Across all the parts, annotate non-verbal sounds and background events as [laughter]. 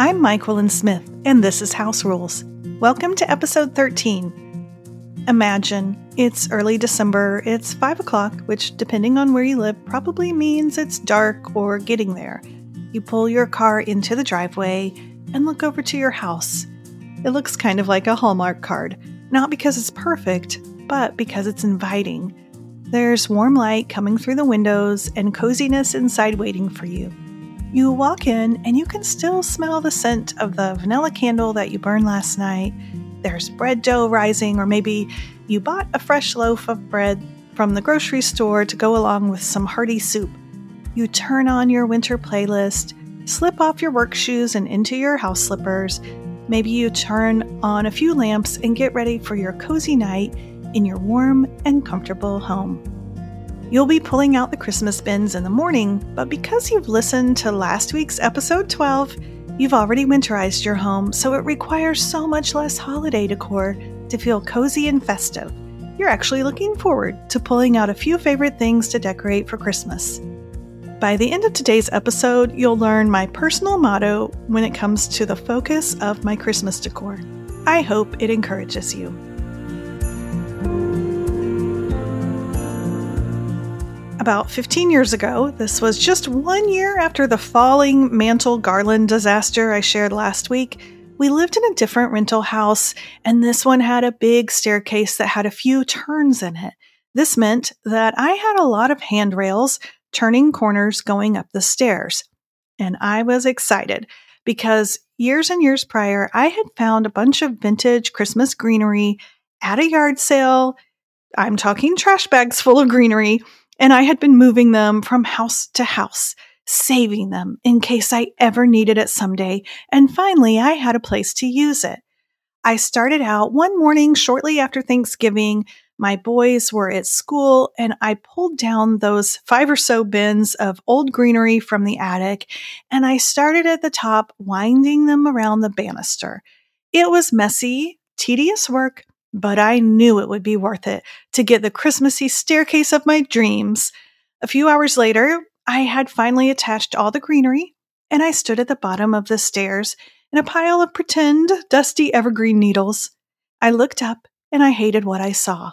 I'm Myquillyn Smith, and this is House Rules. Welcome to episode 13. Imagine it's early December, it's 5 o'clock, which, depending on where you live, probably means it's dark or getting there. You pull your car into the driveway and look over to your house. It looks kind of like a Hallmark card, not because it's perfect, but because it's inviting. There's warm light coming through the windows and coziness inside waiting for you. You walk in and you can still smell the scent of the vanilla candle that you burned last night. There's bread dough rising, or maybe you bought a fresh loaf of bread from the grocery store to go along with some hearty soup. You turn on your winter playlist, slip off your work shoes and into your house slippers. Maybe you turn on a few lamps and get ready for your cozy night in your warm and comfortable home. You'll be pulling out the Christmas bins in the morning, but because you've listened to last week's episode 12, you've already winterized your home, so it requires so much less holiday decor to feel cozy and festive. You're actually looking forward to pulling out a few favorite things to decorate for Christmas. By the end of today's episode, you'll learn my personal motto when it comes to the focus of my Christmas decor. I hope it encourages you. About 15 years ago, this was just one year after the falling mantle garland disaster I shared last week, we lived in a different rental house, and this one had a big staircase that had a few turns in it. This meant that I had a lot of handrails turning corners going up the stairs. And I was excited because years and years prior, I had found a bunch of vintage Christmas greenery at a yard sale. I'm talking trash bags full of greenery and I had been moving them from house to house, saving them in case I ever needed it someday, and finally I had a place to use it. I started out one morning shortly after Thanksgiving. My boys were at school, and I pulled down those five or so bins of old greenery from the attic, and I started at the top, winding them around the banister. It was messy, tedious work, but I knew it would be worth it to get the Christmassy staircase of my dreams. A few hours later, I had finally attached all the greenery, and I stood at the bottom of the stairs in a pile of pretend dusty evergreen needles. I looked up and I hated what I saw.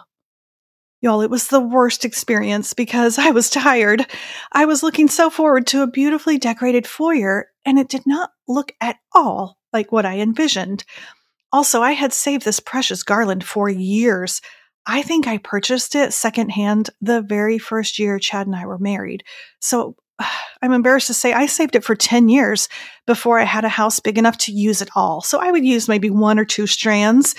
Y'all, it was the worst experience because I was tired. I was looking so forward to a beautifully decorated foyer, and it did not look at all like what I envisioned. Also, I had saved this precious garland for years. I think I purchased it secondhand the very first year Chad and I were married. So [sighs] I'm embarrassed to say I saved it for 10 years before I had a house big enough to use it all. So I would use maybe one or two strands,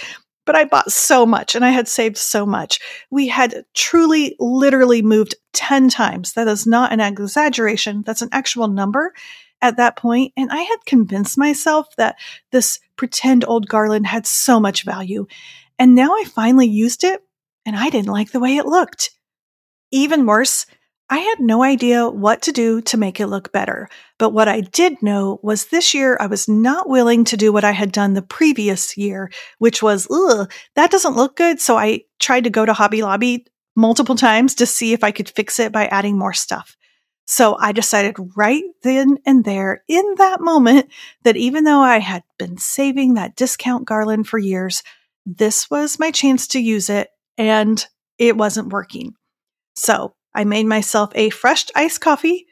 but I bought so much and I had saved so much. We had truly, literally moved 10 times. That is not an exaggeration. That's an actual number at that point, and I had convinced myself that this pretend old garland had so much value. And now I finally used it, and I didn't like the way it looked. Even worse, I had no idea what to do to make it look better. But what I did know was this year I was not willing to do what I had done the previous year, which was, ugh, that doesn't look good. So I tried to go to Hobby Lobby multiple times to see if I could fix it by adding more stuff. So I decided right then and there in that moment that even though I had been saving that discount garland for years, this was my chance to use it and it wasn't working. So I made myself a fresh iced coffee.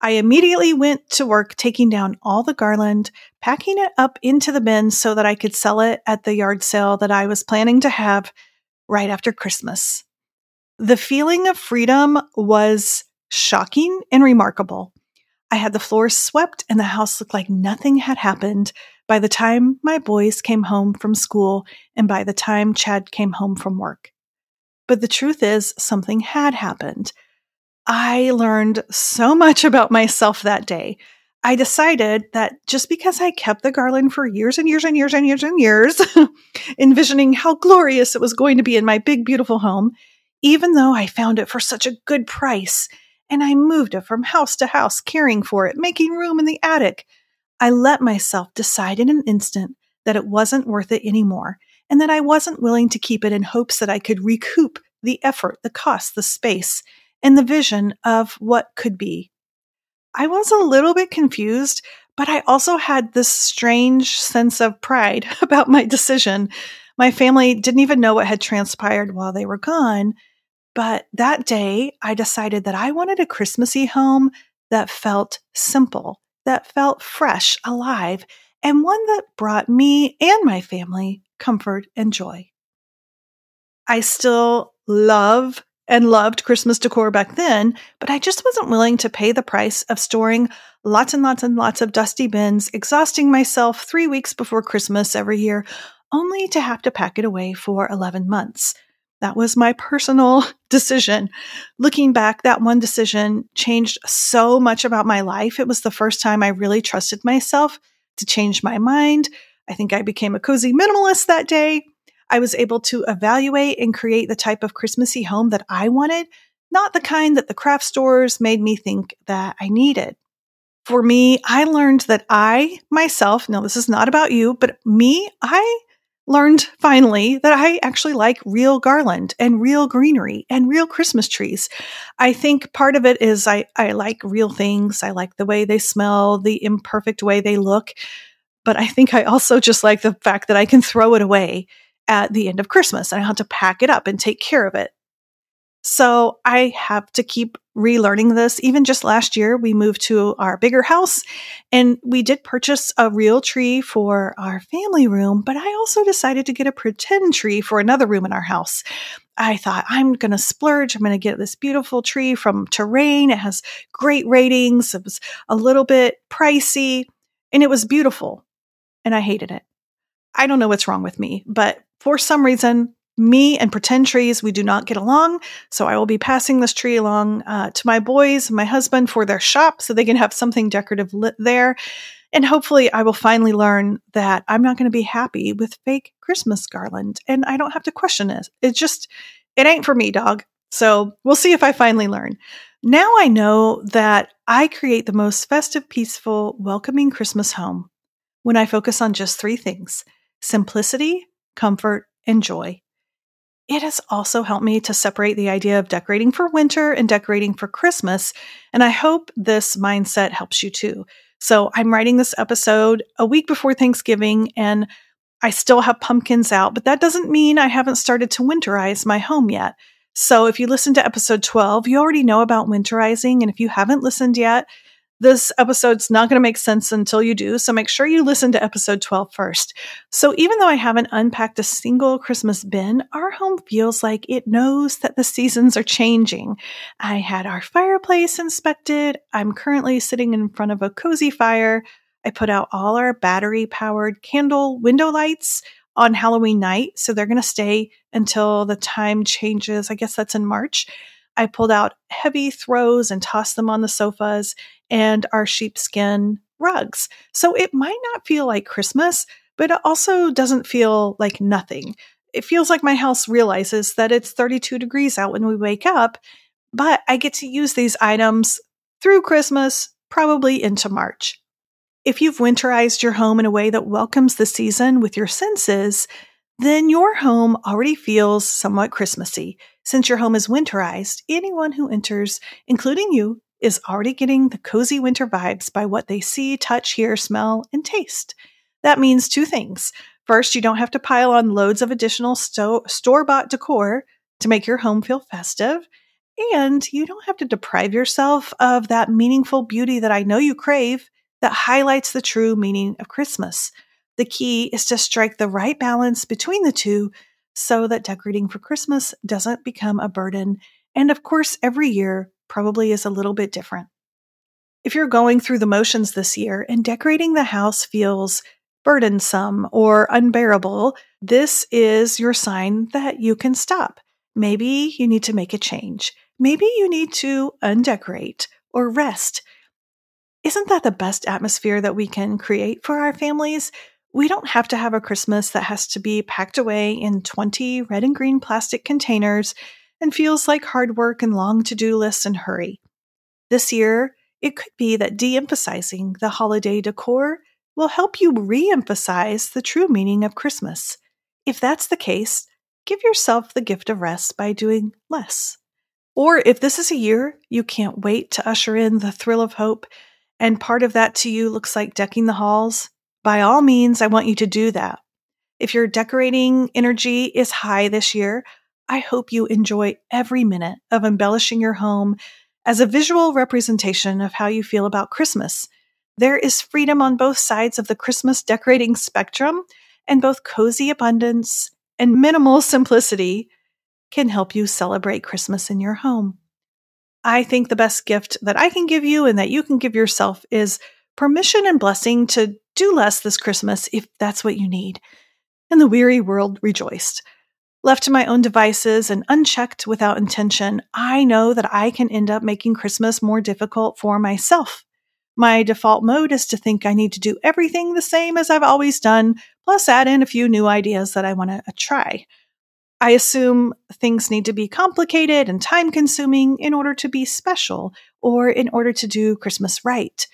I immediately went to work taking down all the garland, packing it up into the bin so that I could sell it at the yard sale that I was planning to have right after Christmas. The feeling of freedom was shocking and remarkable. I had the floors swept and the house looked like nothing had happened by the time my boys came home from school and by the time Chad came home from work. But the truth is, something had happened. I learned so much about myself that day. I decided that just because I kept the garland for years and years and years and years and years, [laughs] envisioning how glorious it was going to be in my big, beautiful home, even though I found it for such a good price and I moved it from house to house, caring for it, making room in the attic. I let myself decide in an instant that it wasn't worth it anymore, and that I wasn't willing to keep it in hopes that I could recoup the effort, the cost, the space, and the vision of what could be. I was a little bit confused but I also had this strange sense of pride [laughs] about my decision. My family didn't even know what had transpired while they were gone. But that day, I decided that I wanted a Christmassy home that felt simple, that felt fresh, alive, and one that brought me and my family comfort and joy. I still love and loved Christmas decor back then, but I just wasn't willing to pay the price of storing lots and lots and lots of dusty bins, exhausting myself three weeks before Christmas every year, only to have to pack it away for 11 months. That was my personal [laughs] decision. Looking back, that one decision changed so much about my life. It was the first time I really trusted myself to change my mind. I think I became a cozy minimalist that day. I was able to evaluate and create the type of Christmassy home that I wanted, not the kind that the craft stores made me think that I needed. For me, I learned that I myself, no, this is not about you, but me, I learned finally that I actually like real garland and real greenery and real Christmas trees. I think part of it is I, I like real things. I like the way they smell, the imperfect way they look. But I think I also just like the fact that I can throw it away at the end of Christmas and I have to pack it up and take care of it. So I have to keep relearning this. Even just last year, we moved to our bigger house and we did purchase a real tree for our family room, but I also decided to get a pretend tree for another room in our house. I thought I'm going to splurge. I'm going to get this beautiful tree from Terrain. It has great ratings. It was a little bit pricey and it was beautiful and I hated it. I don't know what's wrong with me, but for some reason, me and pretend trees, we do not get along. So I will be passing this tree along uh, to my boys, my husband for their shop so they can have something decorative lit there. And hopefully, I will finally learn that I'm not going to be happy with fake Christmas garland and I don't have to question it. It just, it ain't for me, dog. So we'll see if I finally learn. Now I know that I create the most festive, peaceful, welcoming Christmas home when I focus on just three things simplicity, comfort, and joy. It has also helped me to separate the idea of decorating for winter and decorating for Christmas. And I hope this mindset helps you too. So I'm writing this episode a week before Thanksgiving and I still have pumpkins out, but that doesn't mean I haven't started to winterize my home yet. So if you listen to episode 12, you already know about winterizing. And if you haven't listened yet, this episode's not going to make sense until you do, so make sure you listen to episode 12 first. So, even though I haven't unpacked a single Christmas bin, our home feels like it knows that the seasons are changing. I had our fireplace inspected. I'm currently sitting in front of a cozy fire. I put out all our battery powered candle window lights on Halloween night, so they're going to stay until the time changes. I guess that's in March. I pulled out heavy throws and tossed them on the sofas and our sheepskin rugs. So it might not feel like Christmas, but it also doesn't feel like nothing. It feels like my house realizes that it's 32 degrees out when we wake up, but I get to use these items through Christmas, probably into March. If you've winterized your home in a way that welcomes the season with your senses, then your home already feels somewhat Christmassy. Since your home is winterized, anyone who enters, including you, is already getting the cozy winter vibes by what they see, touch, hear, smell, and taste. That means two things. First, you don't have to pile on loads of additional sto- store bought decor to make your home feel festive. And you don't have to deprive yourself of that meaningful beauty that I know you crave that highlights the true meaning of Christmas. The key is to strike the right balance between the two so that decorating for Christmas doesn't become a burden. And of course, every year probably is a little bit different. If you're going through the motions this year and decorating the house feels burdensome or unbearable, this is your sign that you can stop. Maybe you need to make a change. Maybe you need to undecorate or rest. Isn't that the best atmosphere that we can create for our families? We don't have to have a Christmas that has to be packed away in 20 red and green plastic containers and feels like hard work and long to do lists and hurry. This year, it could be that de emphasizing the holiday decor will help you re emphasize the true meaning of Christmas. If that's the case, give yourself the gift of rest by doing less. Or if this is a year you can't wait to usher in the thrill of hope and part of that to you looks like decking the halls, by all means, I want you to do that. If your decorating energy is high this year, I hope you enjoy every minute of embellishing your home as a visual representation of how you feel about Christmas. There is freedom on both sides of the Christmas decorating spectrum, and both cozy abundance and minimal [laughs] simplicity can help you celebrate Christmas in your home. I think the best gift that I can give you and that you can give yourself is permission and blessing to do less this Christmas if that's what you need and the weary world rejoiced. Left to my own devices and unchecked without intention, I know that I can end up making Christmas more difficult for myself. My default mode is to think I need to do everything the same as I've always done, plus add in a few new ideas that I want to uh, try. I assume things need to be complicated and time consuming in order to be special or in order to do Christmas right.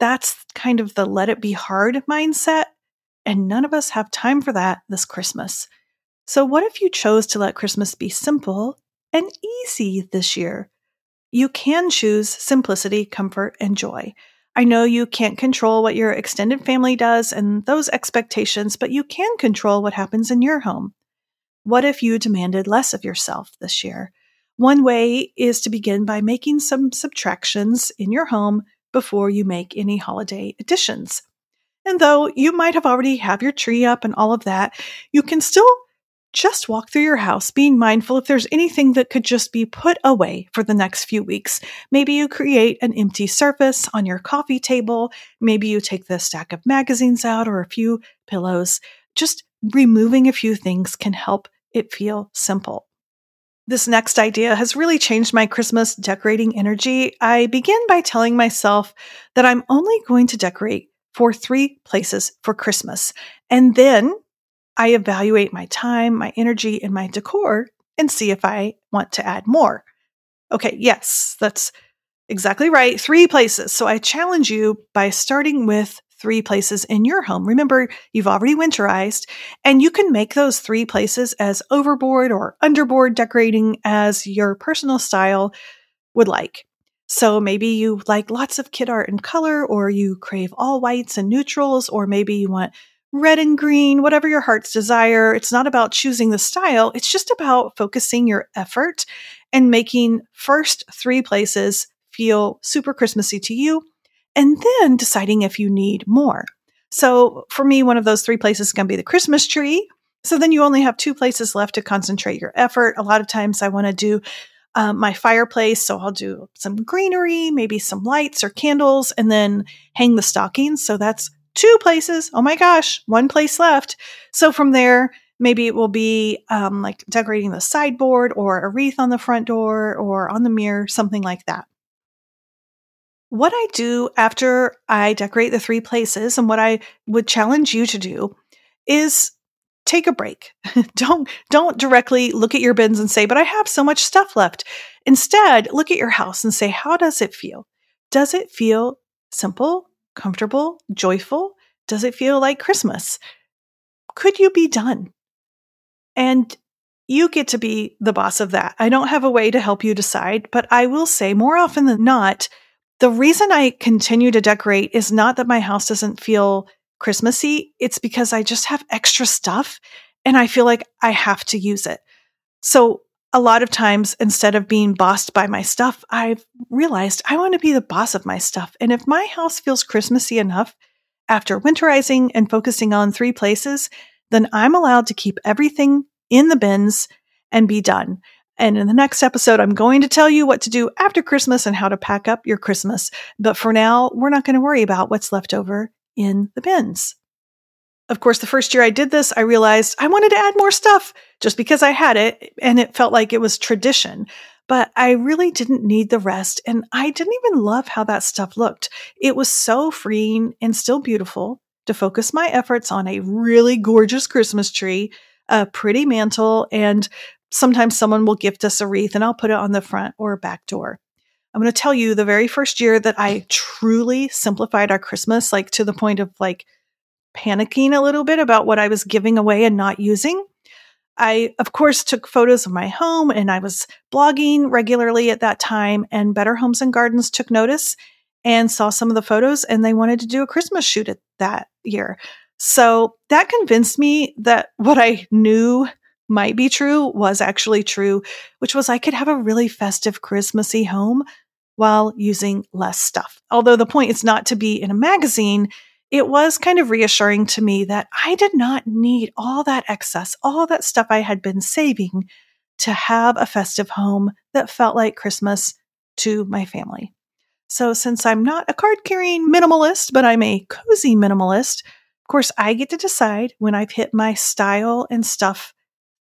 That's kind of the let it be hard mindset and none of us have time for that this Christmas. So, what if you chose to let Christmas be simple and easy this year? You can choose simplicity, comfort, and joy. I know you can't control what your extended family does and those expectations, but you can control what happens in your home. What if you demanded less of yourself this year? One way is to begin by making some subtractions in your home before you make any holiday additions. And though you might have already have your tree up and all of that, you can still just walk through your house being mindful if there's anything that could just be put away for the next few weeks. Maybe you create an empty surface on your coffee table. Maybe you take the stack of magazines out or a few pillows. Just removing a few things can help it feel simple. This next idea has really changed my Christmas decorating energy. I begin by telling myself that I'm only going to decorate for three places for Christmas. And then I evaluate my time, my energy, and my decor and see if I want to add more. Okay, yes, that's exactly right. Three places. So I challenge you by starting with three places in your home. Remember, you've already winterized, and you can make those three places as overboard or underboard decorating as your personal style would like. So maybe you like lots of kid art and color, or you crave all whites and neutrals, or maybe you want red and green, whatever your heart's desire. It's not about choosing the style. It's just about focusing your effort and making first three places feel super Christmassy to you, and then deciding if you need more. So for me, one of those three places is going to be the Christmas tree. So then you only have two places left to concentrate your effort. A lot of times I want to do um, my fireplace. So I'll do some greenery, maybe some lights or candles, and then hang the stockings. So that's two places. Oh my gosh, one place left. So from there, maybe it will be um, like decorating the sideboard or a wreath on the front door or on the mirror, something like that. What I do after I decorate the three places and what I would challenge you to do is take a break. [laughs] don't don't directly look at your bins and say, "But I have so much stuff left." Instead, look at your house and say, "How does it feel? Does it feel simple, comfortable, joyful? Does it feel like Christmas? Could you be done?" And you get to be the boss of that. I don't have a way to help you decide, but I will say more often than not, the reason I continue to decorate is not that my house doesn't feel Christmassy, it's because I just have extra stuff and I feel like I have to use it. So a lot of times, instead of being bossed by my stuff, I've realized I want to be the boss of my stuff. And if my house feels Christmassy enough after winterizing and focusing on three places, then I'm allowed to keep everything in the bins and be done. And in the next episode, I'm going to tell you what to do after Christmas and how to pack up your Christmas. But for now, we're not going to worry about what's left over in the bins. Of course, the first year I did this, I realized I wanted to add more stuff just because I had it and it felt like it was tradition. But I really didn't need the rest and I didn't even love how that stuff looked. It was so freeing and still beautiful to focus my efforts on a really gorgeous Christmas tree, a pretty mantle, and sometimes someone will gift us a wreath and I'll put it on the front or back door. I'm going to tell you the very first year that I truly simplified our Christmas, like to the point of like panicking a little bit about what I was giving away and not using. I, of course, took photos of my home and I was blogging regularly at that time, and Better Homes and Gardens took notice. and saw some of the photos and they wanted to do a Christmas shoot at that year. So that convinced me that what I knew might be true was actually true, which was I could have a really festive Christmassy home while using less stuff. Although the point is not to be in a magazine, it was kind of reassuring to me that I did not need all that excess, all that stuff I had been saving to have a festive home that felt like Christmas to my family. So, since I'm not a card carrying minimalist, but I'm a cozy minimalist, of course, I get to decide when I've hit my style and stuff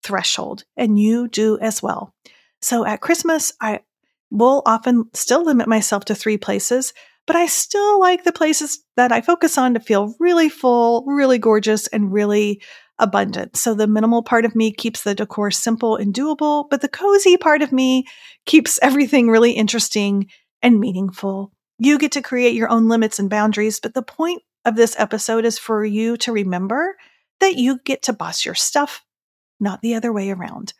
threshold, and you do as well. So, at Christmas, I will often still limit myself to three places, but I still like the places that I focus on to feel really full, really gorgeous, and really abundant. So the minimal part of me keeps the decor simple and doable, but the cozy part of me keeps [laughs] everything really interesting and meaningful. You get to create your own limits and boundaries, but the point of this episode is for you to remember that you get to boss your stuff, not the other way around.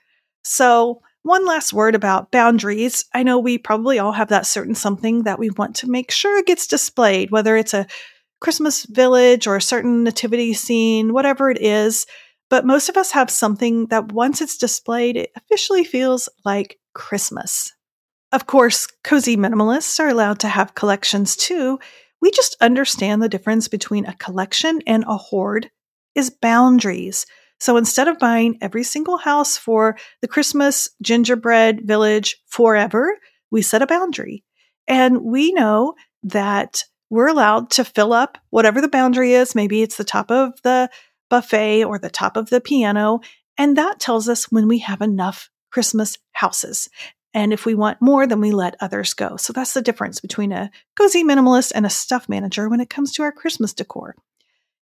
So one last word about boundaries. I know we probably all have that certain something that we want to make sure gets displayed, whether it's a Christmas village or a certain nativity scene, whatever it is. But most of us have something that once it's displayed, it officially feels like Christmas. Of course, cozy minimalists are allowed to have collections too. We just understand the difference between a collection and a hoard is boundaries. So instead of buying every single house for the Christmas gingerbread village forever, we set a boundary. And we know that we're allowed to fill up whatever the boundary is. Maybe it's the top of the buffet or the top of the piano. And that tells us when we have enough Christmas houses. And if we want more, then we let others go. So that's the difference between a cozy minimalist and a stuff manager when it comes to our Christmas decor.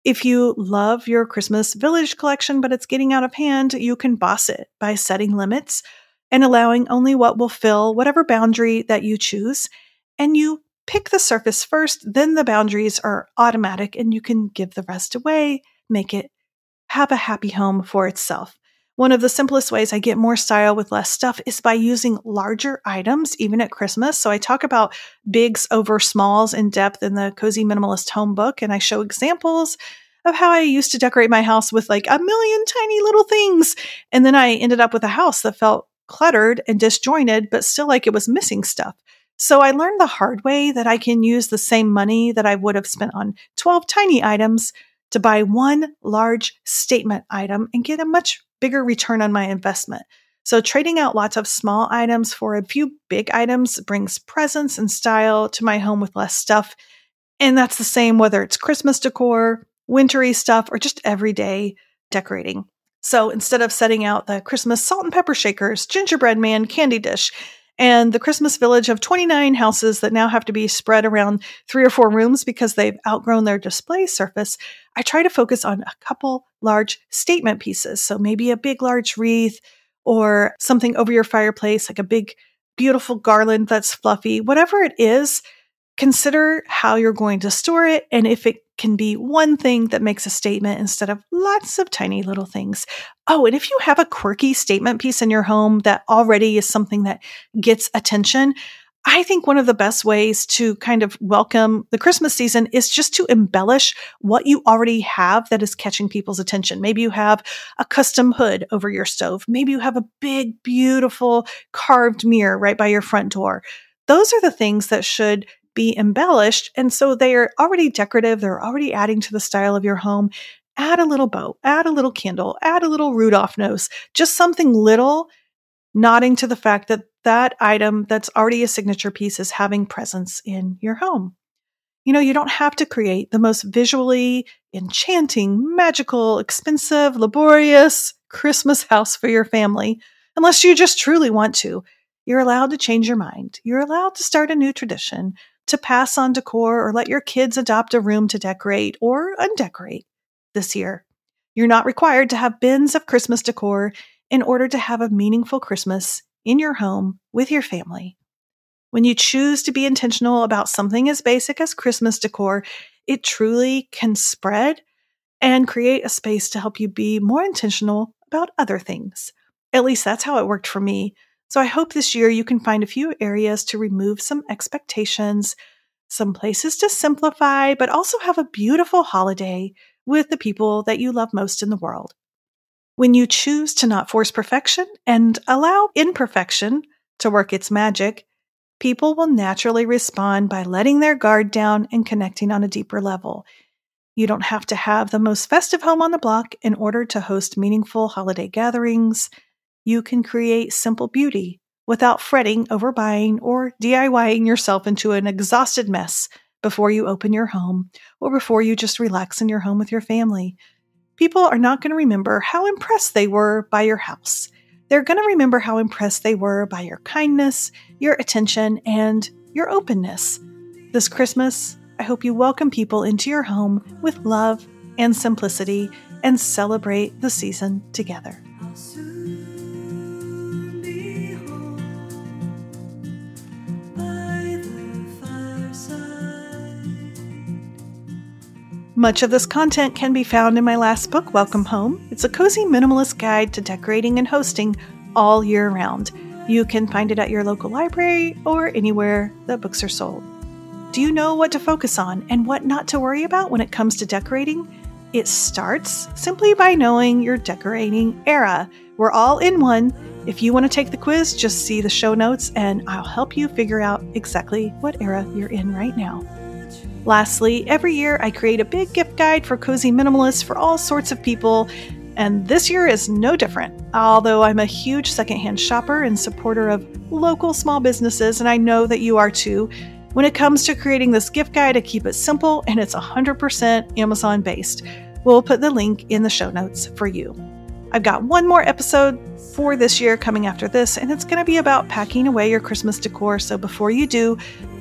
If you love your Christmas village collection, but it's getting out of hand, you can boss it by setting limits and allowing only what will fill whatever boundary that you choose. And you pick the surface first, then the boundaries are automatic and you can give the rest away, make it have a happy home for itself. One of the simplest ways I get more style with less stuff is by using larger items, even at Christmas. So I talk about bigs over smalls in depth in the Cozy Minimalist Home book, and I show examples of how I used to decorate my house with like a million tiny little things. And then I ended up with a house that felt cluttered and disjointed, but still like it was missing stuff. So I learned the hard way that I can use the same money that I would have spent on 12 tiny items to buy one large statement item and get a much bigger return on my investment. So trading out lots of small items for a few big items brings presence and style to my home with less stuff. And that's the same whether it's Christmas decor, wintry stuff, or just everyday decorating. So instead of setting out the Christmas salt and pepper shakers, gingerbread man, candy dish, and the Christmas village of 29 houses that now have to be spread around three or four rooms because they've outgrown their display surface, I try to focus on a couple large statement pieces. So maybe a big, large wreath or something over your fireplace, like a big, beautiful garland that's fluffy, whatever it is, consider how you're going to store it and if it can be one thing that makes a statement instead of lots of tiny little things. Oh, and if you have a quirky statement piece in your home that already is something that gets attention, I think one of the best ways to kind of welcome the Christmas season is just to embellish what you already have that is catching people's attention. Maybe you have a custom hood over your stove. Maybe you have a big, beautiful carved mirror right by your front door. Those are the things that should be embellished. And so they are already decorative. They're already adding to the style of your home. Add a little bow, add a little candle, add a little Rudolph nose, just something little nodding to the fact that that item that's already a signature piece is having presence in your home. You know, you don't have to create the most visually enchanting, magical, expensive, laborious Christmas house for your family unless you just truly want to. You're allowed to change your mind. You're allowed to start a new tradition to pass on decor or let your kids adopt a room to decorate or undecorate this year. You're not required to have bins of Christmas decor in order to have a meaningful Christmas in your home with your family. When you choose to be intentional about something as basic as Christmas decor, it truly can spread and create a space to help you be more intentional about other things. At least that's how it worked for me so I hope this year you can find a few areas to remove some expectations, some places to simplify, but also have a beautiful holiday with the people that you love most in the world. When you choose to not force perfection and allow imperfection to work its magic, people will naturally respond by letting their guard down and connecting on a deeper level. You don't have to have the most festive home on the block in order to host meaningful holiday gatherings. You can create simple beauty without fretting over buying or DIYing yourself into an exhausted mess before you open your home or before you just relax in your home with your family. People are not going to remember how impressed they were by your house. They're going to remember how impressed they were by your kindness, your attention, and your openness. This Christmas, I hope you welcome people into your home with love and simplicity and celebrate the season together. Much of this content can be found in my last book, Welcome Home. It's a cozy minimalist guide to decorating and hosting all year round. You can find it at your local library or anywhere that books are sold. Do you know what to focus on and what not to worry about when it comes to decorating? It starts simply by knowing your decorating era. We're all in one. If you want to take the quiz, just see the show notes and I'll help you figure out exactly what era you're in right now. Lastly, every year I create a big gift guide for cozy minimalists for all sorts of people, and this year is no different. Although I'm a huge secondhand shopper and supporter of local small businesses, and I know that you are too, when it comes to creating this gift guide, I keep it simple and it's 100% Amazon based. We'll put the link in the show notes for you. I've got one more episode for this year coming after this, and it's going to be about packing away your Christmas decor. So before you do,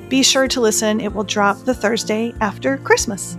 be sure to listen. It will drop the Thursday after Christmas.